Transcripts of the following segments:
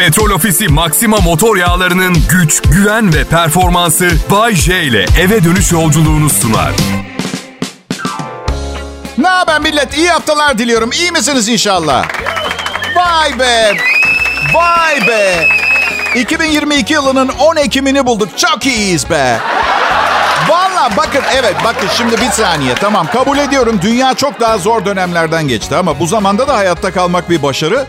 Petrol Ofisi Maxima motor yağlarının güç, güven ve performansı Bay J ile eve dönüş yolculuğunu sunar. Ne haber millet? İyi haftalar diliyorum. İyi misiniz inşallah? Vay be! Vay be! 2022 yılının 10 Ekim'ini bulduk. Çok iyiyiz be. Valla bakın evet bakın şimdi bir saniye tamam kabul ediyorum dünya çok daha zor dönemlerden geçti ama bu zamanda da hayatta kalmak bir başarı.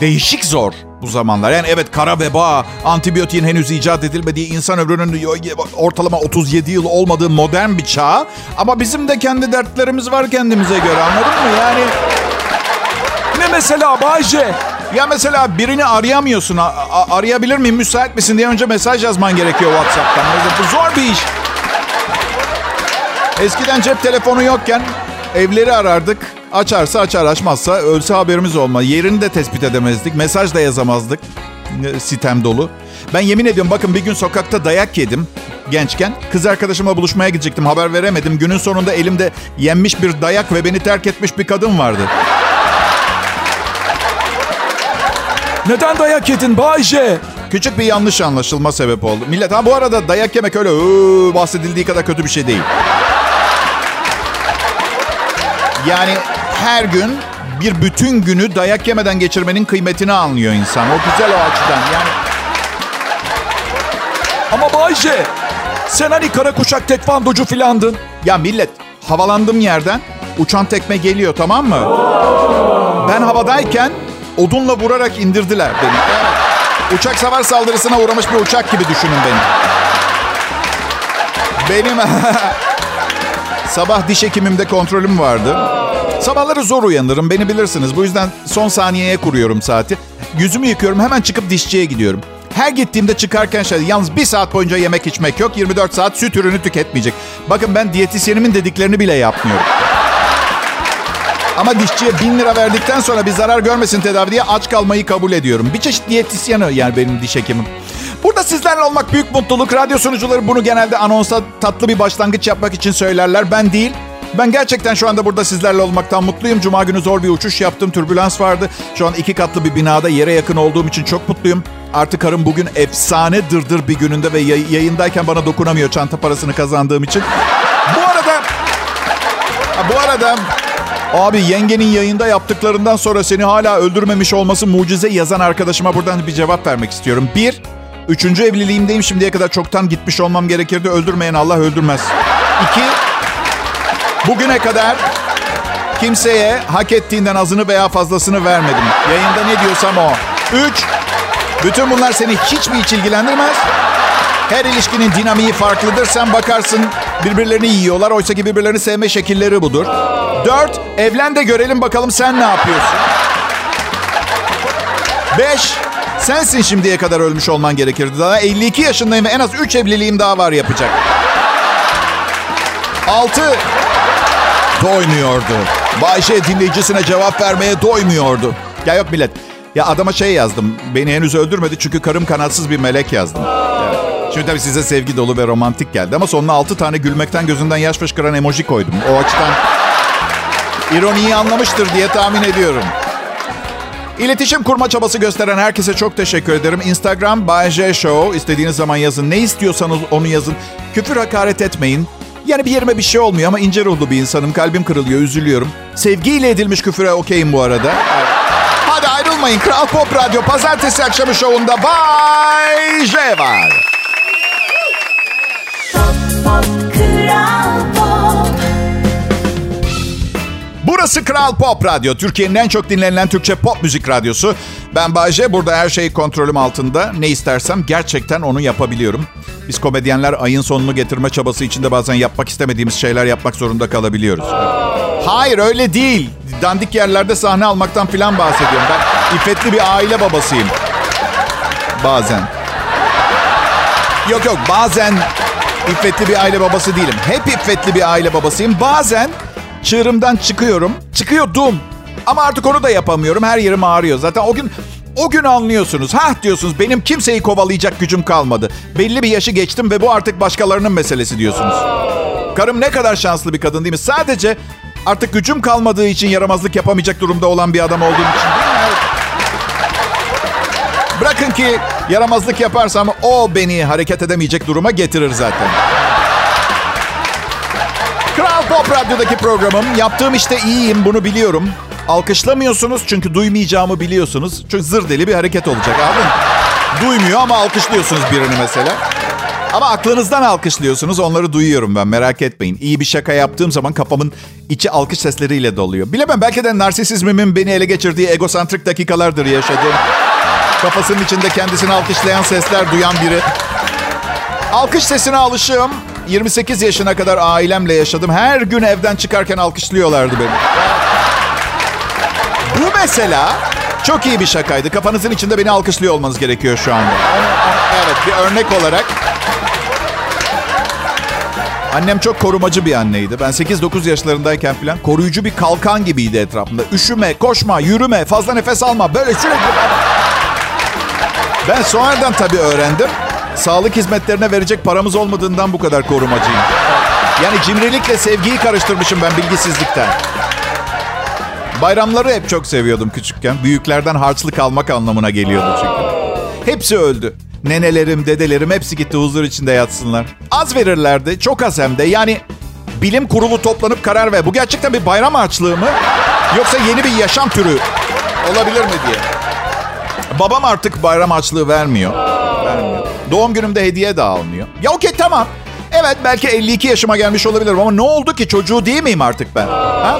Değişik zor bu zamanlar. Yani evet kara veba, antibiyotiğin henüz icat edilmediği, insan ömrünün ortalama 37 yıl olmadığı modern bir çağ. Ama bizim de kendi dertlerimiz var kendimize göre anladın mı? Yani Ne mesela Bayce? ya mesela birini arayamıyorsun. A- a- arayabilir miyim, müsait misin diye önce mesaj yazman gerekiyor WhatsApp'tan. Bu zor bir iş. Eskiden cep telefonu yokken evleri arardık. Açarsa açar, açmazsa ölse haberimiz olmaz. Yerini de tespit edemezdik. Mesaj da yazamazdık. Sitem dolu. Ben yemin ediyorum bakın bir gün sokakta dayak yedim gençken. Kız arkadaşımla buluşmaya gidecektim. Haber veremedim. Günün sonunda elimde yenmiş bir dayak ve beni terk etmiş bir kadın vardı. Neden dayak yedin Bayce? Küçük bir yanlış anlaşılma sebep oldu. Millet ha bu arada dayak yemek öyle bahsedildiği kadar kötü bir şey değil. Yani her gün bir bütün günü dayak yemeden geçirmenin kıymetini anlıyor insan. O güzel o açıdan. Yani Ama Bayce sen hani kara kuşak tekvandocu filandın. ya millet havalandığım yerden uçan tekme geliyor tamam mı? Ben havadayken odunla vurarak indirdiler beni. Uçak savar saldırısına uğramış bir uçak gibi düşünün beni. Benim sabah diş hekimimde kontrolüm vardı. Sabahları zor uyanırım beni bilirsiniz. Bu yüzden son saniyeye kuruyorum saati. Yüzümü yıkıyorum hemen çıkıp dişçiye gidiyorum. Her gittiğimde çıkarken şey yalnız bir saat boyunca yemek içmek yok. 24 saat süt ürünü tüketmeyecek. Bakın ben diyetisyenimin dediklerini bile yapmıyorum. Ama dişçiye bin lira verdikten sonra bir zarar görmesin tedavi diye aç kalmayı kabul ediyorum. Bir çeşit diyetisyen yani benim diş hekimim. Burada sizlerle olmak büyük mutluluk. Radyo sunucuları bunu genelde anonsa tatlı bir başlangıç yapmak için söylerler. Ben değil. Ben gerçekten şu anda burada sizlerle olmaktan mutluyum. Cuma günü zor bir uçuş yaptım. Türbülans vardı. Şu an iki katlı bir binada yere yakın olduğum için çok mutluyum. Artık karım bugün efsane dırdır bir gününde ve yay- yayındayken bana dokunamıyor çanta parasını kazandığım için. Bu arada... Bu arada Abi yengenin yayında yaptıklarından sonra seni hala öldürmemiş olması mucize yazan arkadaşıma buradan bir cevap vermek istiyorum. Bir, üçüncü evliliğimdeyim şimdiye kadar çoktan gitmiş olmam gerekirdi. Öldürmeyen Allah öldürmez. İki, bugüne kadar kimseye hak ettiğinden azını veya fazlasını vermedim. Yayında ne diyorsam o. Üç, bütün bunlar seni hiç mi hiç ilgilendirmez? Her ilişkinin dinamiği farklıdır. Sen bakarsın birbirlerini yiyorlar. Oysa ki birbirlerini sevme şekilleri budur. Dört, evlen de görelim bakalım sen ne yapıyorsun. Beş, sensin şimdiye kadar ölmüş olman gerekirdi. Daha 52 yaşındayım ve en az 3 evliliğim daha var yapacak. Altı, doymuyordu. Bayşe dinleyicisine cevap vermeye doymuyordu. Ya yok millet. Ya adama şey yazdım. Beni henüz öldürmedi çünkü karım kanatsız bir melek yazdım. Evet. Şimdi tabii size sevgi dolu ve romantik geldi ama sonuna altı tane gülmekten gözünden yaş fışkıran emoji koydum. O açıdan ironiyi anlamıştır diye tahmin ediyorum. İletişim kurma çabası gösteren herkese çok teşekkür ederim. Instagram Bay J Show. İstediğiniz zaman yazın. Ne istiyorsanız onu yazın. Küfür hakaret etmeyin. Yani bir yerime bir şey olmuyor ama ince ruhlu bir insanım. Kalbim kırılıyor, üzülüyorum. Sevgiyle edilmiş küfüre okeyim bu arada. Hadi ayrılmayın. Kral Pop Radyo pazartesi akşamı şovunda Bay J var. Burası Kral Pop Radyo. Türkiye'nin en çok dinlenilen Türkçe pop müzik radyosu. Ben Bayce. Burada her şey kontrolüm altında. Ne istersem gerçekten onu yapabiliyorum. Biz komedyenler ayın sonunu getirme çabası içinde bazen yapmak istemediğimiz şeyler yapmak zorunda kalabiliyoruz. Hayır öyle değil. Dandik yerlerde sahne almaktan filan bahsediyorum. Ben iffetli bir aile babasıyım. Bazen. Yok yok bazen iffetli bir aile babası değilim. Hep iffetli bir aile babasıyım. Bazen çığırımdan çıkıyorum. Çıkıyordum. Ama artık onu da yapamıyorum. Her yerim ağrıyor. Zaten o gün o gün anlıyorsunuz. Ha diyorsunuz benim kimseyi kovalayacak gücüm kalmadı. Belli bir yaşı geçtim ve bu artık başkalarının meselesi diyorsunuz. Karım ne kadar şanslı bir kadın değil mi? Sadece artık gücüm kalmadığı için yaramazlık yapamayacak durumda olan bir adam olduğum için. Bırakın ki yaramazlık yaparsam o beni hareket edemeyecek duruma getirir zaten. Pop Radyo'daki programım. Yaptığım işte iyiyim bunu biliyorum. Alkışlamıyorsunuz çünkü duymayacağımı biliyorsunuz. Çünkü zır deli bir hareket olacak abi. Duymuyor ama alkışlıyorsunuz birini mesela. Ama aklınızdan alkışlıyorsunuz. Onları duyuyorum ben merak etmeyin. İyi bir şaka yaptığım zaman kafamın içi alkış sesleriyle doluyor. Bilemem belki de narsisizmimin beni ele geçirdiği egosantrik dakikalardır yaşadığım. Kafasının içinde kendisini alkışlayan sesler duyan biri. Alkış sesine alışığım. 28 yaşına kadar ailemle yaşadım. Her gün evden çıkarken alkışlıyorlardı beni. Bu mesela çok iyi bir şakaydı. Kafanızın içinde beni alkışlıyor olmanız gerekiyor şu anda. Evet bir örnek olarak. Annem çok korumacı bir anneydi. Ben 8-9 yaşlarındayken falan koruyucu bir kalkan gibiydi etrafımda. Üşüme, koşma, yürüme, fazla nefes alma. Böyle sürekli... Ben sonradan tabii öğrendim. Sağlık hizmetlerine verecek paramız olmadığından bu kadar korumacıyım. Yani cimrilikle sevgiyi karıştırmışım ben bilgisizlikten. Bayramları hep çok seviyordum küçükken. Büyüklerden harçlık almak anlamına geliyordu çünkü. Hepsi öldü. Nenelerim, dedelerim hepsi gitti huzur içinde yatsınlar. Az verirlerdi, çok az hem de. Yani bilim kurulu toplanıp karar ver. Bu gerçekten bir bayram harçlığı mı? Yoksa yeni bir yaşam türü olabilir mi diye. Babam artık bayram harçlığı vermiyor. Vermiyor. Doğum günümde hediye de almıyor. Ya okey tamam. Evet belki 52 yaşıma gelmiş olabilirim ama ne oldu ki çocuğu değil miyim artık ben? Ha?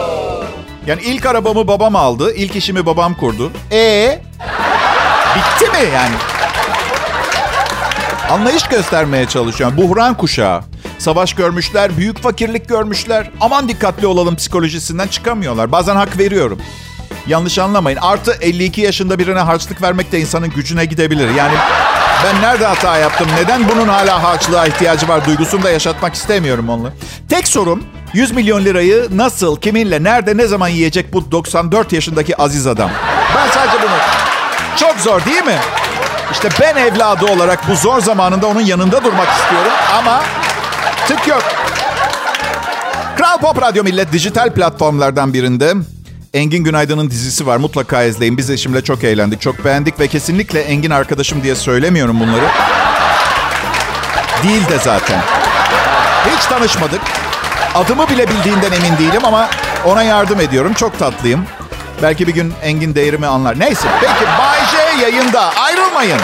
Yani ilk arabamı babam aldı. ilk işimi babam kurdu. E bitti mi yani? Anlayış göstermeye çalışıyorum. Buhran kuşağı. Savaş görmüşler, büyük fakirlik görmüşler. Aman dikkatli olalım psikolojisinden çıkamıyorlar. Bazen hak veriyorum. Yanlış anlamayın. Artı 52 yaşında birine harçlık vermek de insanın gücüne gidebilir. Yani ben nerede hata yaptım? Neden bunun hala harçlığa ihtiyacı var? Duygusunu da yaşatmak istemiyorum onunla. Tek sorum 100 milyon lirayı nasıl, kiminle, nerede, ne zaman yiyecek bu 94 yaşındaki aziz adam? Ben sadece bunu... Çok zor değil mi? İşte ben evladı olarak bu zor zamanında onun yanında durmak istiyorum ama tık yok. Kral Pop Radyo Millet dijital platformlardan birinde Engin Günaydın'ın dizisi var. Mutlaka izleyin. Biz eşimle çok eğlendik, çok beğendik ve kesinlikle Engin arkadaşım diye söylemiyorum bunları. Değil de zaten. Hiç tanışmadık. Adımı bile bildiğinden emin değilim ama ona yardım ediyorum. Çok tatlıyım. Belki bir gün Engin değerimi anlar. Neyse. Peki Bay J yayında. Ayrılmayın.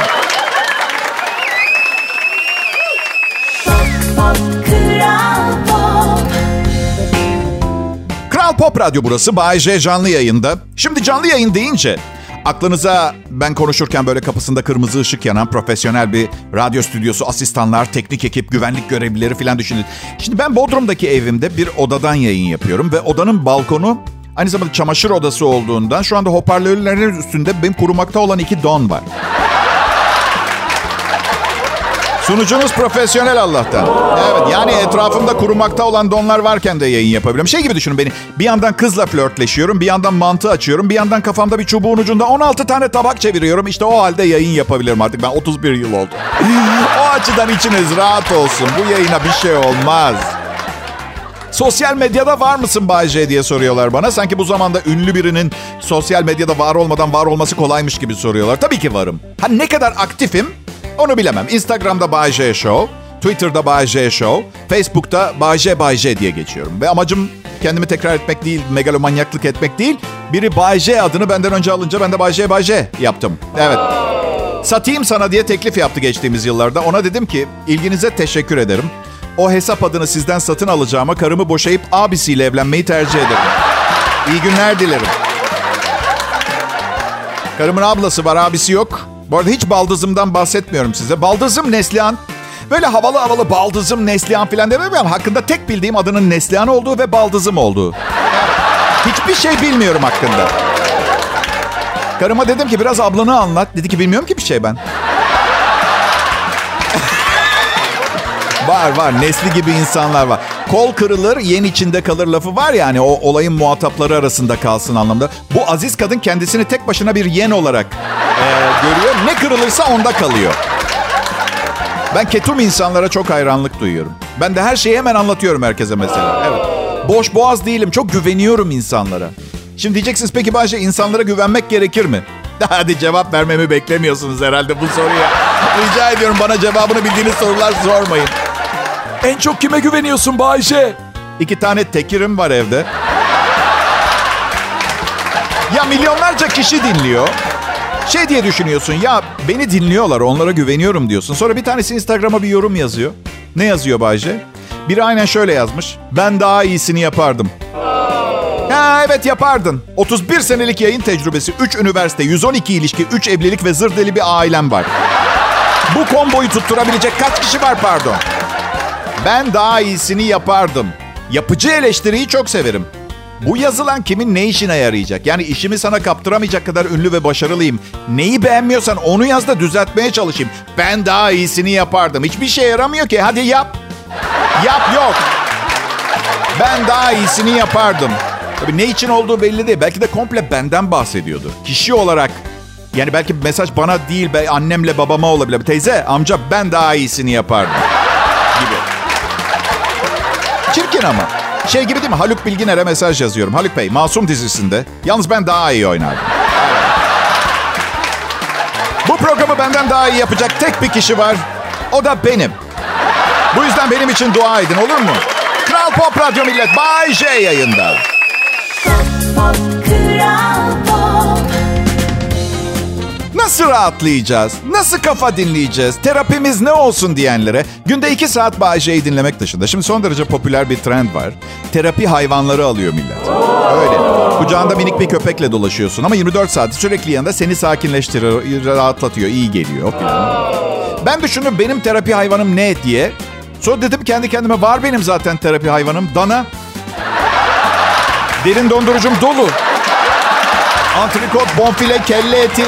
Kral Pop Radyo burası. Bay J canlı yayında. Şimdi canlı yayın deyince aklınıza ben konuşurken böyle kapısında kırmızı ışık yanan profesyonel bir radyo stüdyosu, asistanlar, teknik ekip, güvenlik görevlileri falan düşünün. Şimdi ben Bodrum'daki evimde bir odadan yayın yapıyorum ve odanın balkonu aynı zamanda çamaşır odası olduğundan şu anda hoparlörlerin üstünde benim kurumakta olan iki don var. Sunucunuz profesyonel Allah'tan. Evet yani etrafımda kurumakta olan donlar varken de yayın yapabiliyorum. Şey gibi düşünün beni. Bir yandan kızla flörtleşiyorum, bir yandan mantı açıyorum, bir yandan kafamda bir çubuğun ucunda 16 tane tabak çeviriyorum. İşte o halde yayın yapabilirim artık. Ben 31 yıl oldu. o açıdan içiniz rahat olsun. Bu yayına bir şey olmaz. Sosyal medyada var mısın Bay J diye soruyorlar bana. Sanki bu zamanda ünlü birinin sosyal medyada var olmadan var olması kolaymış gibi soruyorlar. Tabii ki varım. Ha ne kadar aktifim onu bilemem. Instagram'da Bay J Show, Twitter'da Bay J Show, Facebook'ta Bay J Bay J diye geçiyorum. Ve amacım kendimi tekrar etmek değil, megalomanyaklık etmek değil. Biri Bay J adını benden önce alınca ben de Bay J yaptım. Evet. Satayım sana diye teklif yaptı geçtiğimiz yıllarda. Ona dedim ki ilginize teşekkür ederim. O hesap adını sizden satın alacağıma karımı boşayıp abisiyle evlenmeyi tercih ederim. İyi günler dilerim. Karımın ablası var, abisi yok. Bu arada hiç baldızımdan bahsetmiyorum size. Baldızım Neslihan. Böyle havalı havalı baldızım Neslihan falan demem hakkında tek bildiğim adının Neslihan olduğu ve baldızım olduğu. Hiçbir şey bilmiyorum hakkında. Karıma dedim ki biraz ablanı anlat. Dedi ki bilmiyorum ki bir şey ben. Var var nesli gibi insanlar var. Kol kırılır yen içinde kalır lafı var yani o olayın muhatapları arasında kalsın anlamda. Bu aziz kadın kendisini tek başına bir yen olarak e, görüyor. Ne kırılırsa onda kalıyor. Ben ketum insanlara çok hayranlık duyuyorum. Ben de her şeyi hemen anlatıyorum herkese mesela. Evet. Boş boğaz değilim. Çok güveniyorum insanlara. Şimdi diyeceksiniz peki Bayşe insanlara güvenmek gerekir mi? Hadi cevap vermemi beklemiyorsunuz herhalde bu soruya. Rica ediyorum bana cevabını bildiğiniz sorular sormayın. En çok kime güveniyorsun Bayce? İki tane tekirim var evde. Ya milyonlarca kişi dinliyor. Şey diye düşünüyorsun ya beni dinliyorlar onlara güveniyorum diyorsun. Sonra bir tanesi Instagram'a bir yorum yazıyor. Ne yazıyor Bayce? Biri aynen şöyle yazmış. Ben daha iyisini yapardım. Ha evet yapardın. 31 senelik yayın tecrübesi, 3 üniversite, 112 ilişki, 3 evlilik ve zır deli bir ailem var. Bu komboyu tutturabilecek kaç kişi var pardon? Ben daha iyisini yapardım. Yapıcı eleştiriyi çok severim. Bu yazılan kimin ne işine yarayacak? Yani işimi sana kaptıramayacak kadar ünlü ve başarılıyım. Neyi beğenmiyorsan onu yaz da düzeltmeye çalışayım. Ben daha iyisini yapardım. Hiçbir şey yaramıyor ki. Hadi yap. Yap yok. Ben daha iyisini yapardım. Tabii ne için olduğu belli değil. Belki de komple benden bahsediyordur. Kişi olarak yani belki mesaj bana değil, be, annemle babama olabilir. Teyze, amca ben daha iyisini yapardım. Gibi. Çirkin ama. Şey gibi değil mi? Haluk Bilginer'e mesaj yazıyorum. Haluk Bey, Masum dizisinde. Yalnız ben daha iyi oynardım. Bu programı benden daha iyi yapacak tek bir kişi var. O da benim. Bu yüzden benim için dua edin olur mu? Kral Pop Radyo Millet Bay J yayında. Pop, Kral Pop. Nasıl rahatlayacağız? Nasıl kafa dinleyeceğiz? Terapimiz ne olsun diyenlere günde iki saat Bay J'yi dinlemek dışında. Şimdi son derece popüler bir trend var. Terapi hayvanları alıyor millet. Öyle. Kucağında minik bir köpekle dolaşıyorsun ama 24 saat sürekli yanında seni sakinleştiriyor, rahatlatıyor, iyi geliyor falan. Ben düşündüm benim terapi hayvanım ne diye. Sonra dedim kendi kendime var benim zaten terapi hayvanım. Dana. Derin dondurucum dolu. Antrikot, bonfile, kelle eti.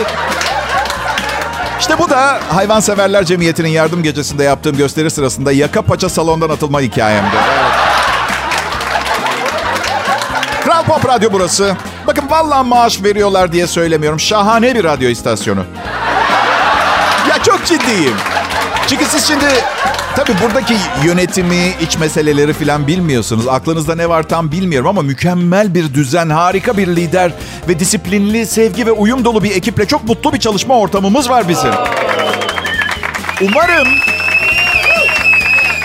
İşte bu da Hayvanseverler Cemiyeti'nin yardım gecesinde yaptığım gösteri sırasında yaka paça salondan atılma hikayemdi. Kral Pop Radyo burası. Bakın vallahi maaş veriyorlar diye söylemiyorum. Şahane bir radyo istasyonu. Ya çok ciddiyim. Çünkü siz şimdi tabii buradaki yönetimi, iç meseleleri falan bilmiyorsunuz. Aklınızda ne var tam bilmiyorum ama mükemmel bir düzen, harika bir lider ve disiplinli, sevgi ve uyum dolu bir ekiple çok mutlu bir çalışma ortamımız var bizim. Umarım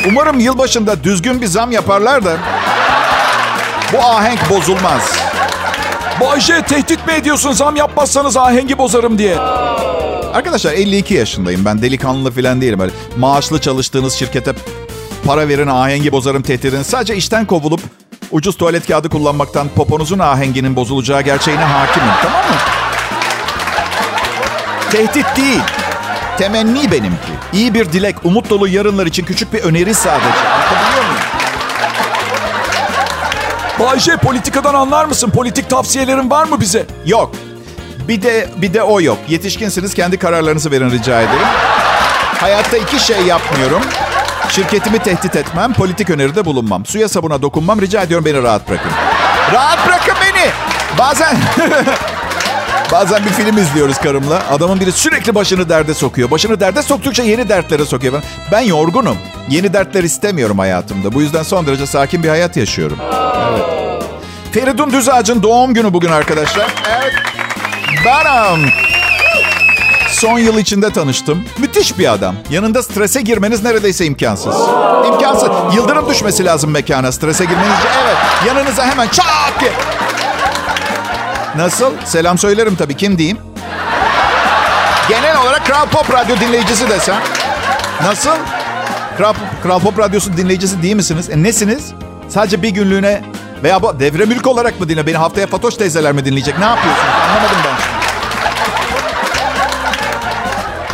Umarım yılbaşında düzgün bir zam yaparlar da bu ahenk bozulmaz. Bayce tehdit mi ediyorsun zam yapmazsanız ahengi bozarım diye. Arkadaşlar 52 yaşındayım ben delikanlı falan değilim. Böyle maaşlı çalıştığınız şirkete para verin ahengi bozarım tehdidini. Sadece işten kovulup ucuz tuvalet kağıdı kullanmaktan poponuzun ahenginin bozulacağı gerçeğine hakimim tamam mı? Tehdit değil. Temenni benimki. İyi bir dilek, umut dolu yarınlar için küçük bir öneri sadece. Anlatabiliyor muyum? Bayce politikadan anlar mısın? Politik tavsiyelerin var mı bize? Yok. Bir de bir de o yok. Yetişkinsiniz kendi kararlarınızı verin rica ederim. Hayatta iki şey yapmıyorum. Şirketimi tehdit etmem, politik öneride bulunmam. Suya sabuna dokunmam. Rica ediyorum beni rahat bırakın. Rahat bırakın beni. Bazen Bazen bir film izliyoruz karımla. Adamın biri sürekli başını derde sokuyor. Başını derde soktukça yeni dertlere sokuyor. Ben, ben yorgunum. Yeni dertler istemiyorum hayatımda. Bu yüzden son derece sakin bir hayat yaşıyorum. Evet. Feridun Düzağaç'ın doğum günü bugün arkadaşlar. Evet. Benim. Son yıl içinde tanıştım. Müthiş bir adam. Yanında strese girmeniz neredeyse imkansız. İmkansız. Yıldırım düşmesi lazım mekana strese girmeniz için. Evet. Yanınıza hemen çat diye. Nasıl? Selam söylerim tabii. Kim diyeyim? Genel olarak Kral Pop Radyo dinleyicisi desem. Nasıl? Kral, Kral Pop Radyosu dinleyicisi değil misiniz? E, nesiniz? Sadece bir günlüğüne veya bu devre mülk olarak mı dinle? Beni haftaya Fatoş teyzeler mi dinleyecek? Ne yapıyorsunuz? Anlamadım ben.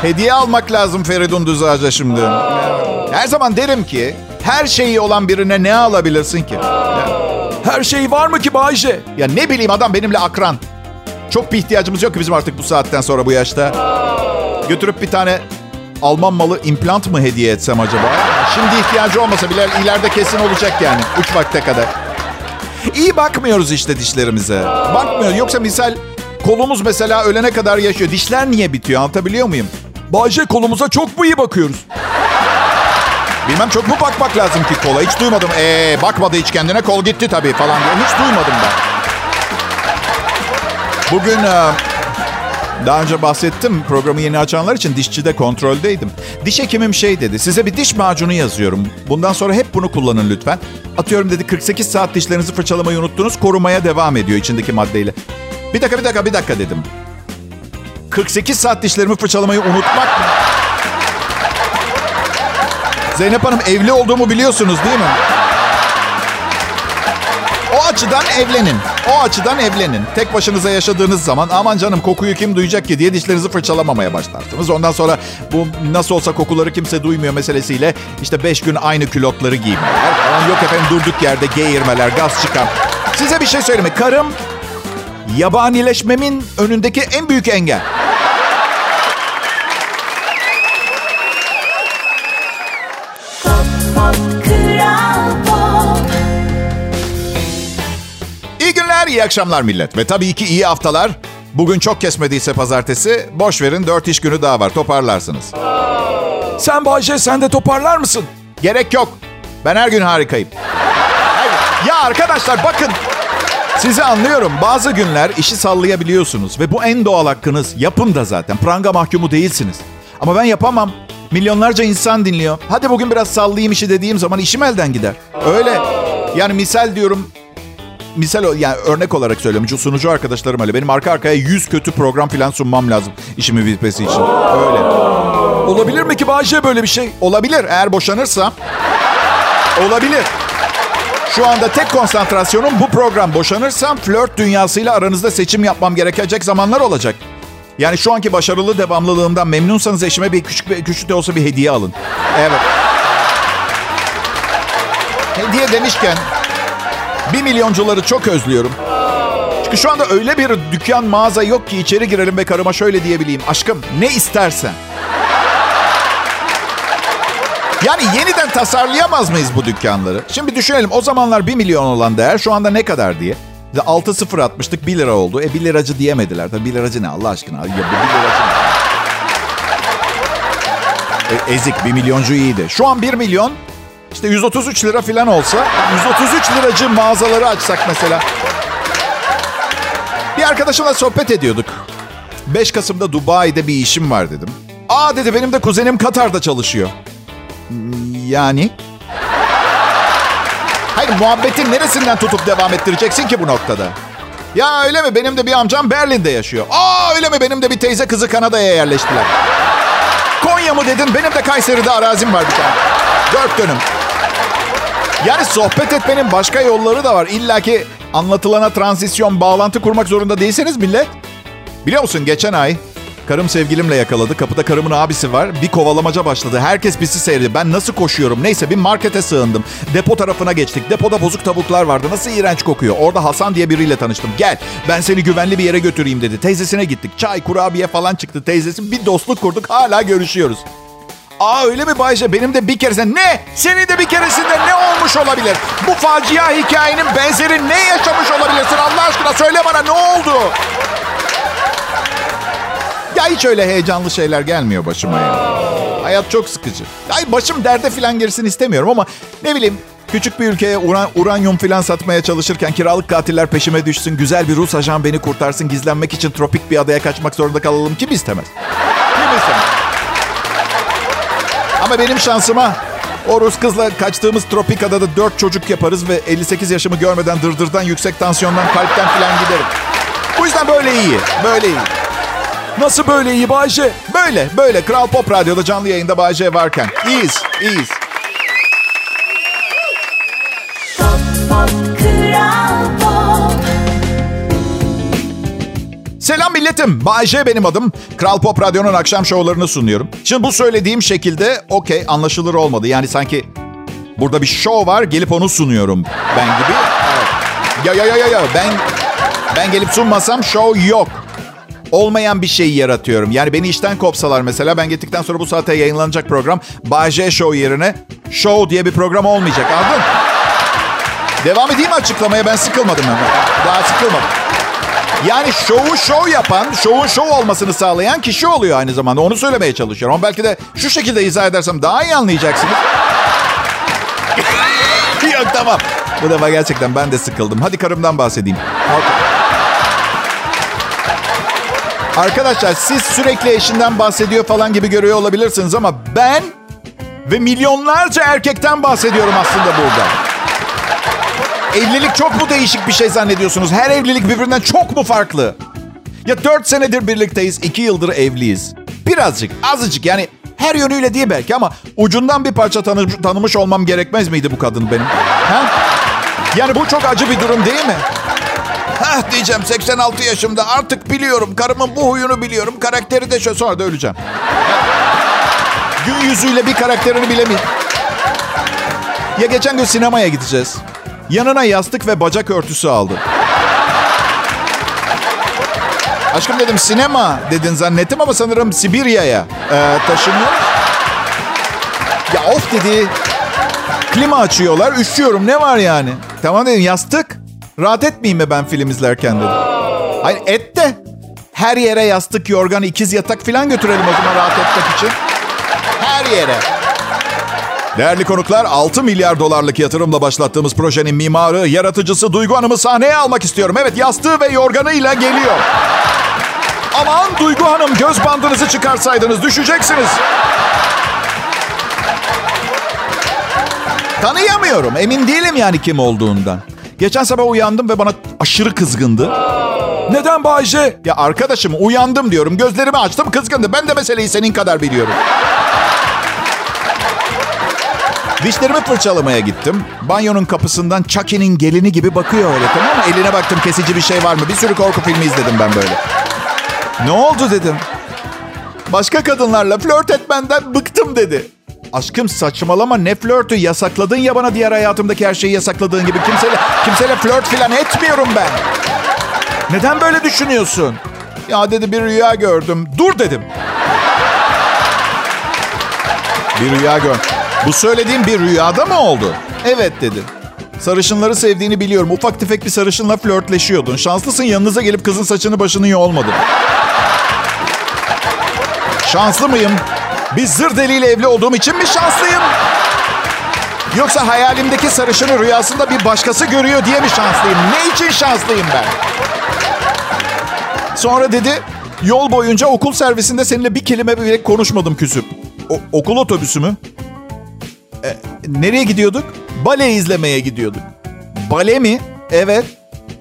Hediye almak lazım Feridun Düzağaç'a şimdi. Her zaman derim ki her şeyi olan birine ne alabilirsin ki? Her şey var mı ki Bayce? Ya ne bileyim adam benimle akran. Çok bir ihtiyacımız yok ki bizim artık bu saatten sonra bu yaşta. Götürüp bir tane Alman malı implant mı hediye etsem acaba? Şimdi ihtiyacı olmasa bile ileride kesin olacak yani. Üç vakte kadar. İyi bakmıyoruz işte dişlerimize. Bakmıyoruz. Yoksa misal kolumuz mesela ölene kadar yaşıyor. Dişler niye bitiyor anlatabiliyor muyum? Bayce kolumuza çok mu iyi bakıyoruz? Bilmem çok mu bakmak lazım ki kola? Hiç duymadım. Ee bakmadı hiç kendine kol gitti tabii falan diye. Hiç duymadım ben. Bugün e, Daha önce bahsettim programı yeni açanlar için dişçide kontroldeydim. Diş hekimim şey dedi. Size bir diş macunu yazıyorum. Bundan sonra hep bunu kullanın lütfen. Atıyorum dedi 48 saat dişlerinizi fırçalamayı unuttunuz. Korumaya devam ediyor içindeki maddeyle. Bir dakika bir dakika bir dakika dedim. 48 saat dişlerimi fırçalamayı unutmak mı? Zeynep Hanım evli olduğumu biliyorsunuz değil mi? O açıdan evlenin. O açıdan evlenin. Tek başınıza yaşadığınız zaman aman canım kokuyu kim duyacak ki diye dişlerinizi fırçalamamaya başlarsınız. Ondan sonra bu nasıl olsa kokuları kimse duymuyor meselesiyle işte beş gün aynı külotları giymeler. Yok efendim durduk yerde geğirmeler, gaz çıkan. Size bir şey söyleyeyim mi? Karım yabanileşmemin önündeki en büyük engel. Pop Pop Kral Pop İyi günler, iyi akşamlar millet. Ve tabii ki iyi haftalar. Bugün çok kesmediyse pazartesi, boş verin dört iş günü daha var, toparlarsınız. Sen Bayce sen de toparlar mısın? Gerek yok. Ben her gün harikayım. Ya arkadaşlar bakın. Sizi anlıyorum. Bazı günler işi sallayabiliyorsunuz. Ve bu en doğal hakkınız. Yapın da zaten. Pranga mahkumu değilsiniz. Ama ben yapamam. Milyonlarca insan dinliyor. Hadi bugün biraz sallayayım işi dediğim zaman işim elden gider. Öyle. Yani misal diyorum misal yani örnek olarak söylüyorum. Sunucu arkadaşlarım öyle. Benim arka arkaya 100 kötü program falan sunmam lazım işimi bitmesi için. Öyle. Olabilir mi ki Bayce böyle bir şey? Olabilir eğer boşanırsam. Olabilir. Şu anda tek konsantrasyonum bu program. Boşanırsam flört dünyasıyla aranızda seçim yapmam gerekecek zamanlar olacak. Yani şu anki başarılı devamlılığımdan memnunsanız eşime bir küçük, bir küçük de olsa bir hediye alın. Evet. Hediye demişken bir milyoncuları çok özlüyorum. Çünkü şu anda öyle bir dükkan mağaza yok ki içeri girelim ve karıma şöyle diyebileyim. Aşkım ne istersen. Yani yeniden tasarlayamaz mıyız bu dükkanları? Şimdi düşünelim o zamanlar 1 milyon olan değer şu anda ne kadar diye. 6 sıfır atmıştık 1 lira oldu. E 1 liracı diyemediler. Tabii 1 liracı ne Allah aşkına? Ya bu 1 liracı ne? E, ezik 1 milyoncu iyiydi. Şu an 1 milyon işte 133 lira falan olsa 133 liracı mağazaları açsak mesela. Bir arkadaşımla sohbet ediyorduk. 5 Kasım'da Dubai'de bir işim var dedim. Aa dedi benim de kuzenim Katar'da çalışıyor. Yani? Hayır muhabbetin neresinden tutup devam ettireceksin ki bu noktada? Ya öyle mi? Benim de bir amcam Berlin'de yaşıyor. Aa öyle mi? Benim de bir teyze kızı Kanada'ya yerleştiler. Konya mı dedin? Benim de Kayseri'de arazim var bir tane. Dört dönüm. Yani sohbet etmenin başka yolları da var. İlla ki anlatılana transisyon, bağlantı kurmak zorunda değilseniz millet. Biliyor musun geçen ay karım sevgilimle yakaladı. Kapıda karımın abisi var. Bir kovalamaca başladı. Herkes bizi seyredi. Ben nasıl koşuyorum? Neyse bir markete sığındım. Depo tarafına geçtik. Depoda bozuk tavuklar vardı. Nasıl iğrenç kokuyor. Orada Hasan diye biriyle tanıştım. Gel ben seni güvenli bir yere götüreyim dedi. Teyzesine gittik. Çay, kurabiye falan çıktı. Teyzesi bir dostluk kurduk. Hala görüşüyoruz. Aa öyle mi Bayce? Benim de bir keresinde ne? Senin de bir keresinde ne olmuş olabilir? Bu facia hikayenin benzeri ne yaşamış olabilirsin? Allah aşkına söyle bana ne oldu? Ya hiç öyle heyecanlı şeyler gelmiyor başıma ya. Hayat çok sıkıcı. Ay başım derde falan girsin istemiyorum ama ne bileyim küçük bir ülkeye uran, uranyum falan satmaya çalışırken kiralık katiller peşime düşsün. Güzel bir Rus ajan beni kurtarsın. Gizlenmek için tropik bir adaya kaçmak zorunda kalalım. Kim istemez? Kim istemez? Ama benim şansıma o Rus kızla kaçtığımız tropik adada dört çocuk yaparız ve 58 yaşımı görmeden dırdırdan, yüksek tansiyondan, kalpten falan giderim. Bu yüzden böyle iyi, böyle iyi. Nasıl böyle iyi Bayce? Böyle, böyle. Kral Pop Radyo'da canlı yayında Bay J varken. İyiyiz, iyiyiz. Pop Pop Kral Pop Selam milletim. Bay J benim adım. Kral Pop Radyo'nun akşam şovlarını sunuyorum. Şimdi bu söylediğim şekilde okey anlaşılır olmadı. Yani sanki burada bir şov var gelip onu sunuyorum ben gibi. Evet. Ya ya ya ya ya ben ben gelip sunmasam şov yok. Olmayan bir şeyi yaratıyorum. Yani beni işten kopsalar mesela ben gittikten sonra bu saate yayınlanacak program Bay J Show yerine Show diye bir program olmayacak anladın? Devam edeyim mi açıklamaya ben sıkılmadım ben. Daha sıkılmadım. Yani şovu şov yapan, şovun şov olmasını sağlayan kişi oluyor aynı zamanda. Onu söylemeye çalışıyorum. Ama belki de şu şekilde izah edersem daha iyi anlayacaksınız. Yok tamam. Bu defa gerçekten ben de sıkıldım. Hadi karımdan bahsedeyim. Arkadaşlar siz sürekli eşinden bahsediyor falan gibi görüyor olabilirsiniz ama ben ve milyonlarca erkekten bahsediyorum aslında burada. Evlilik çok mu değişik bir şey zannediyorsunuz? Her evlilik birbirinden çok mu farklı? Ya dört senedir birlikteyiz, iki yıldır evliyiz. Birazcık, azıcık yani her yönüyle değil belki ama ucundan bir parça tanı- tanımış olmam gerekmez miydi bu kadını benim? Ha? Yani bu çok acı bir durum değil mi? Hah diyeceğim 86 yaşımda artık biliyorum. Karımın bu huyunu biliyorum. Karakteri de şöyle sonra da öleceğim. Gün yüzüyle bir karakterini bilemeyim. Ya geçen gün sinemaya gideceğiz. Yanına yastık ve bacak örtüsü aldı. Aşkım dedim sinema dedin zannettim ama sanırım Sibirya'ya e, taşınıyor. Ya of dedi. Klima açıyorlar. Üşüyorum ne var yani? Tamam dedim yastık. Rahat etmeyeyim mi ben film izlerken dedim. Hayır et de her yere yastık, yorgan, ikiz yatak falan götürelim o zaman rahat etmek için. Her yere. Değerli konuklar 6 milyar dolarlık yatırımla başlattığımız projenin mimarı, yaratıcısı Duygu Hanım'ı sahneye almak istiyorum. Evet yastığı ve yorganıyla geliyor. Aman Duygu Hanım göz bandınızı çıkarsaydınız düşeceksiniz. Tanıyamıyorum. Emin değilim yani kim olduğundan. Geçen sabah uyandım ve bana aşırı kızgındı. Neden Bayce? Ya arkadaşım uyandım diyorum. Gözlerimi açtım kızgındı. Ben de meseleyi senin kadar biliyorum. Dişlerimi fırçalamaya gittim. Banyonun kapısından Chucky'nin gelini gibi bakıyor öyle tamam mı? Eline baktım kesici bir şey var mı? Bir sürü korku filmi izledim ben böyle. Ne oldu dedim. Başka kadınlarla flört etmenden bıktım dedi. Aşkım saçmalama ne flörtü yasakladın ya bana diğer hayatımdaki her şeyi yasakladığın gibi. Kimseyle, kimseyle flört falan etmiyorum ben. Neden böyle düşünüyorsun? Ya dedi bir rüya gördüm. Dur dedim. Bir rüya gör. Bu söylediğim bir rüyada mı oldu? Evet dedi. Sarışınları sevdiğini biliyorum. Ufak tefek bir sarışınla flörtleşiyordun. Şanslısın yanınıza gelip kızın saçını başını yolmadım. Şanslı mıyım? Bir zır deliyle evli olduğum için mi şanslıyım? Yoksa hayalimdeki sarışını rüyasında bir başkası görüyor diye mi şanslıyım? Ne için şanslıyım ben? Sonra dedi yol boyunca okul servisinde seninle bir kelime bile konuşmadım küsüp. O- okul otobüsü mü? E, nereye gidiyorduk? Bale izlemeye gidiyorduk. Bale mi? Evet.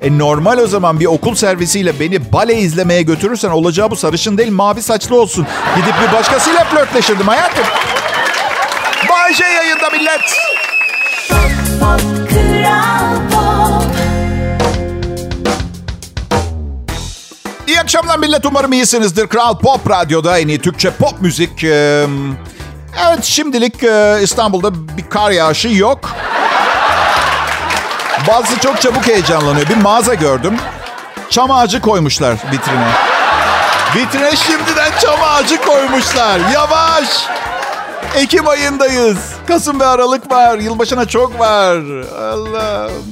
E normal o zaman bir okul servisiyle beni bale izlemeye götürürsen olacağı bu sarışın değil mavi saçlı olsun. Gidip bir başkasıyla flörtleşirdim hayatım. Bayce yayında millet. Pop, Kral Pop. İyi akşamlar millet umarım iyisinizdir. Kral Pop Radyo'da en iyi Türkçe pop müzik. Evet şimdilik İstanbul'da bir kar yağışı yok. Bazısı çok çabuk heyecanlanıyor. Bir mağaza gördüm. Çam ağacı koymuşlar vitrine. Vitrine şimdiden çam ağacı koymuşlar. Yavaş. Ekim ayındayız. Kasım ve Aralık var. Yılbaşına çok var. Allah'ım.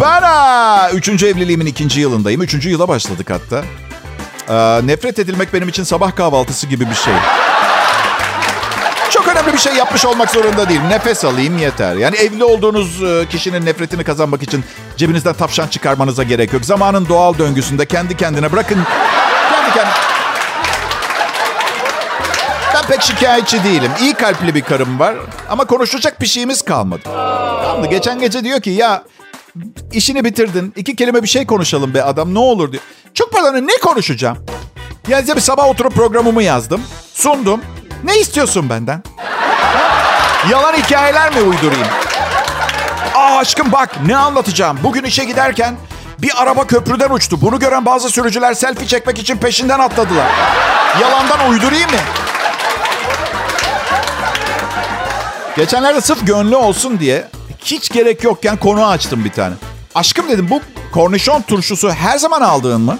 Bana! Üçüncü evliliğimin ikinci yılındayım. Üçüncü yıla başladık hatta. Ee, nefret edilmek benim için sabah kahvaltısı gibi bir şey. Bir şey yapmış olmak zorunda değil. Nefes alayım yeter. Yani evli olduğunuz e, kişinin nefretini kazanmak için cebinizden tavşan çıkarmanıza gerek yok. Zamanın doğal döngüsünde kendi kendine bırakın. Kendi kendine. Ben pek şikayetçi değilim. İyi kalpli bir karım var. Ama konuşacak bir şeyimiz kalmadı. Mı? Geçen gece diyor ki ya işini bitirdin. İki kelime bir şey konuşalım be adam ne olur diyor. Çok pardon ne konuşacağım? Yani bir sabah oturup programımı yazdım. Sundum. Ne istiyorsun benden? Yalan hikayeler mi uydurayım? Aa aşkım bak ne anlatacağım. Bugün işe giderken bir araba köprüden uçtu. Bunu gören bazı sürücüler selfie çekmek için peşinden atladılar. Yalandan uydurayım mı? Geçenlerde sırf gönlü olsun diye hiç gerek yokken konu açtım bir tane. Aşkım dedim bu kornişon turşusu her zaman aldığın mı?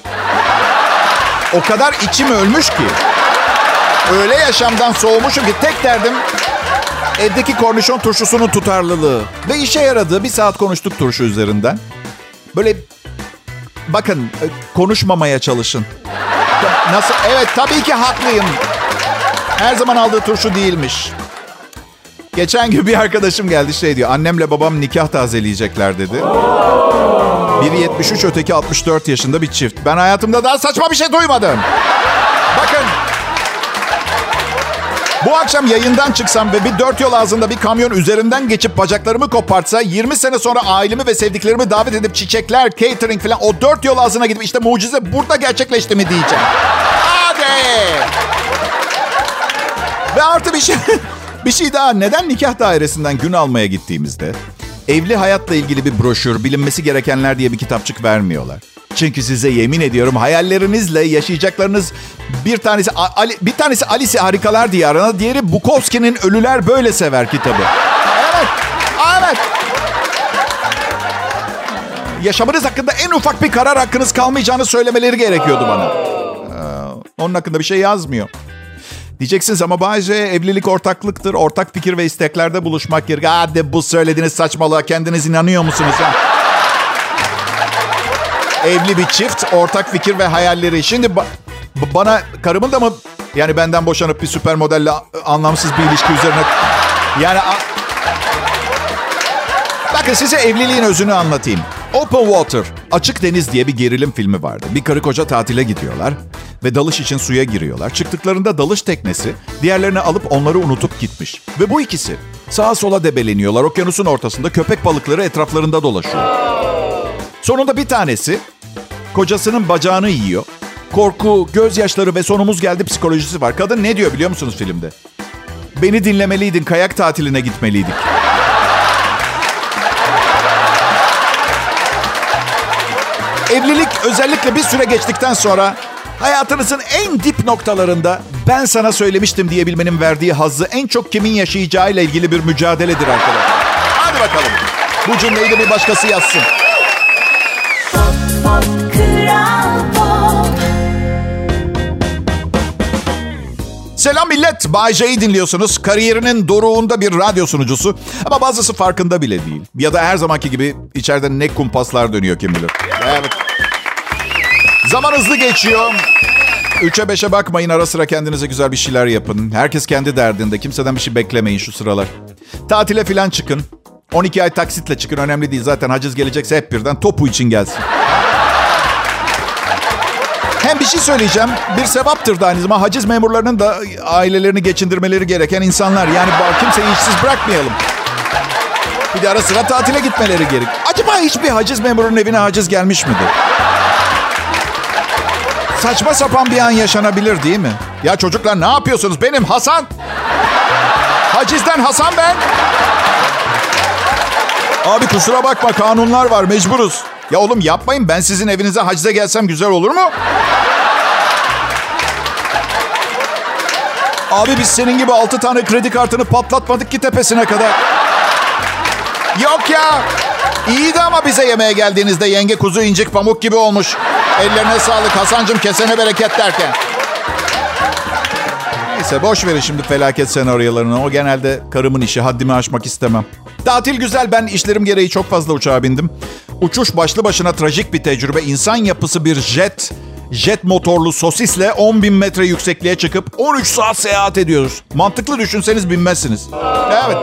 O kadar içim ölmüş ki. Öyle yaşamdan soğumuşum ki tek derdim evdeki kornişon turşusunun tutarlılığı. Ve işe yaradı. Bir saat konuştuk turşu üzerinden. Böyle bakın e, konuşmamaya çalışın. Nasıl? Evet tabii ki haklıyım. Her zaman aldığı turşu değilmiş. Geçen gün bir arkadaşım geldi şey diyor. Annemle babam nikah tazeleyecekler dedi. Biri 73, öteki 64 yaşında bir çift. Ben hayatımda daha saçma bir şey duymadım. Bu akşam yayından çıksam ve bir dört yol ağzında bir kamyon üzerinden geçip bacaklarımı kopartsa 20 sene sonra ailemi ve sevdiklerimi davet edip çiçekler, catering falan o dört yol ağzına gidip işte mucize burada gerçekleşti mi diyeceğim. Hadi. Ve artı bir şey bir şey daha. Neden nikah dairesinden gün almaya gittiğimizde evli hayatla ilgili bir broşür, bilinmesi gerekenler diye bir kitapçık vermiyorlar? Çünkü size yemin ediyorum hayallerinizle yaşayacaklarınız bir tanesi Ali, bir tanesi Alice Harikalar Diyarı'na, diğeri Bukowski'nin Ölüler Böyle Sever kitabı. Evet. Evet. Yaşamınız hakkında en ufak bir karar hakkınız kalmayacağını söylemeleri gerekiyordu bana. Ee, onun hakkında bir şey yazmıyor. Diyeceksiniz ama bazı evlilik ortaklıktır. Ortak fikir ve isteklerde buluşmak gerekir. Hadi bu söylediğiniz saçmalığa kendiniz inanıyor musunuz? Ha? Evli bir çift, ortak fikir ve hayalleri. Şimdi ba- bana karımın da mı yani benden boşanıp bir süper modelle anlamsız bir ilişki üzerine... Yani... Bakın size evliliğin özünü anlatayım. Open Water, Açık Deniz diye bir gerilim filmi vardı. Bir karı koca tatile gidiyorlar ve dalış için suya giriyorlar. Çıktıklarında dalış teknesi diğerlerini alıp onları unutup gitmiş. Ve bu ikisi sağa sola debeleniyorlar. Okyanusun ortasında köpek balıkları etraflarında dolaşıyor. Sonunda bir tanesi kocasının bacağını yiyor. Korku, gözyaşları ve sonumuz geldi psikolojisi var. Kadın ne diyor biliyor musunuz filmde? Beni dinlemeliydin, kayak tatiline gitmeliydik. Evlilik özellikle bir süre geçtikten sonra hayatınızın en dip noktalarında ben sana söylemiştim diyebilmenin verdiği hazzı en çok kimin yaşayacağıyla ilgili bir mücadeledir arkadaşlar. Hadi bakalım. Bu cümleyi de bir başkası yazsın. Selam millet. Bay J'yi dinliyorsunuz. Kariyerinin doruğunda bir radyo sunucusu. Ama bazısı farkında bile değil. Ya da her zamanki gibi içeride ne kumpaslar dönüyor kim bilir. Evet. Zaman hızlı geçiyor. Üçe beşe bakmayın ara sıra kendinize güzel bir şeyler yapın. Herkes kendi derdinde. Kimseden bir şey beklemeyin şu sıralar. Tatile falan çıkın. 12 ay taksitle çıkın önemli değil. Zaten haciz gelecekse hep birden topu için gelsin. Hem bir şey söyleyeceğim. Bir sevaptır da aynı zamanda. Haciz memurlarının da ailelerini geçindirmeleri gereken insanlar. Yani kimseyi işsiz bırakmayalım. Bir de ara sıra tatile gitmeleri gerek. Acaba hiçbir haciz memurunun evine haciz gelmiş midir? Saçma sapan bir an yaşanabilir değil mi? Ya çocuklar ne yapıyorsunuz? Benim Hasan. Hacizden Hasan ben. Abi kusura bakma kanunlar var mecburuz. Ya oğlum yapmayın ben sizin evinize hacize gelsem güzel olur mu? Abi biz senin gibi altı tane kredi kartını patlatmadık ki tepesine kadar. Yok ya. İyiydi ama bize yemeğe geldiğinizde yenge kuzu incik pamuk gibi olmuş. Ellerine sağlık Hasancım kesene bereket derken. Neyse boş verin şimdi felaket senaryolarını. O genelde karımın işi. Haddimi aşmak istemem. Tatil güzel. Ben işlerim gereği çok fazla uçağa bindim. Uçuş başlı başına trajik bir tecrübe. İnsan yapısı bir jet, jet motorlu sosisle 10 bin metre yüksekliğe çıkıp 13 saat seyahat ediyoruz. Mantıklı düşünseniz binmezsiniz. Evet.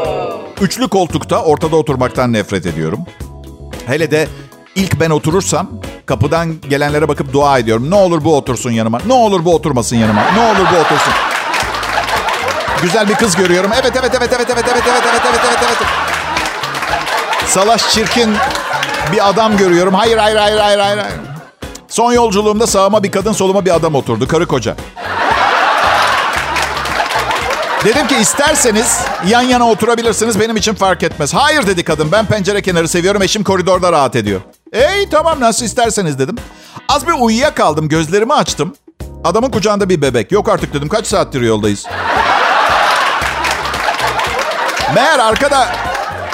Üçlü koltukta ortada oturmaktan nefret ediyorum. Hele de ilk ben oturursam kapıdan gelenlere bakıp dua ediyorum. Ne olur bu otursun yanıma. Ne olur bu oturmasın yanıma. Ne olur bu otursun. Güzel bir kız görüyorum. Evet evet evet evet evet evet evet evet evet evet evet. Salaş çirkin bir adam görüyorum. Hayır hayır hayır hayır hayır. hayır. Son yolculuğumda sağıma bir kadın soluma bir adam oturdu. Karı koca. Dedim ki isterseniz yan yana oturabilirsiniz benim için fark etmez. Hayır dedi kadın ben pencere kenarı seviyorum eşim koridorda rahat ediyor. Ey tamam nasıl isterseniz dedim. Az bir uyuyakaldım gözlerimi açtım. Adamın kucağında bir bebek. Yok artık dedim kaç saattir yoldayız. Meğer arkada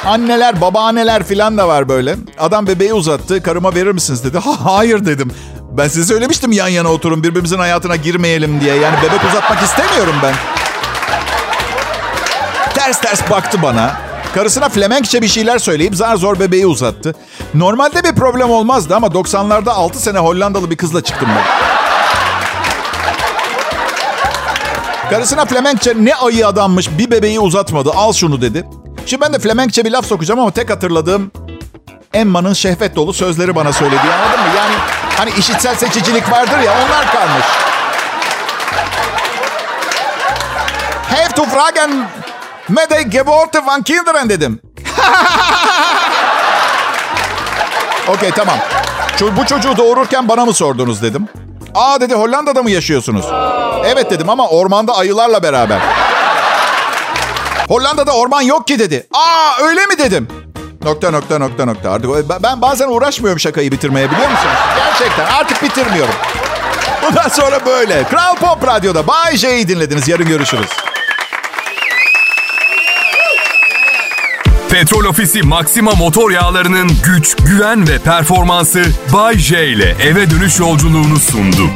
anneler, babaanneler falan da var böyle. Adam bebeği uzattı. Karıma verir misiniz dedi. Ha, hayır dedim. Ben size söylemiştim yan yana oturun birbirimizin hayatına girmeyelim diye. Yani bebek uzatmak istemiyorum ben. Ters ters baktı bana. Karısına Flemenkçe bir şeyler söyleyip zar zor bebeği uzattı. Normalde bir problem olmazdı ama 90'larda 6 sene Hollandalı bir kızla çıktım ben. Karısına Flemenkçe ne ayı adammış bir bebeği uzatmadı al şunu dedi. Şimdi ben de Flemenkçe bir laf sokacağım ama tek hatırladığım Emma'nın şehvet dolu sözleri bana söyledi. Anladın mı? Yani hani işitsel seçicilik vardır ya onlar kalmış. Have to fragen med de Gebote van Kinderen dedim. Okey tamam. Bu çocuğu doğururken bana mı sordunuz dedim. Aa dedi Hollanda'da mı yaşıyorsunuz? Evet dedim ama ormanda ayılarla beraber. Hollanda'da orman yok ki dedi. Aa öyle mi dedim. Nokta nokta nokta nokta. Artık ben- bazen uğraşmıyorum şakayı bitirmeye biliyor musunuz? Gerçekten artık bitirmiyorum. Bundan sonra böyle. Kral Pop Radyo'da Bay J'yi dinlediniz. Yarın görüşürüz. Petrol Ofisi Maxima motor yağlarının güç, güven ve performansı Bay J ile eve dönüş yolculuğunu sundu.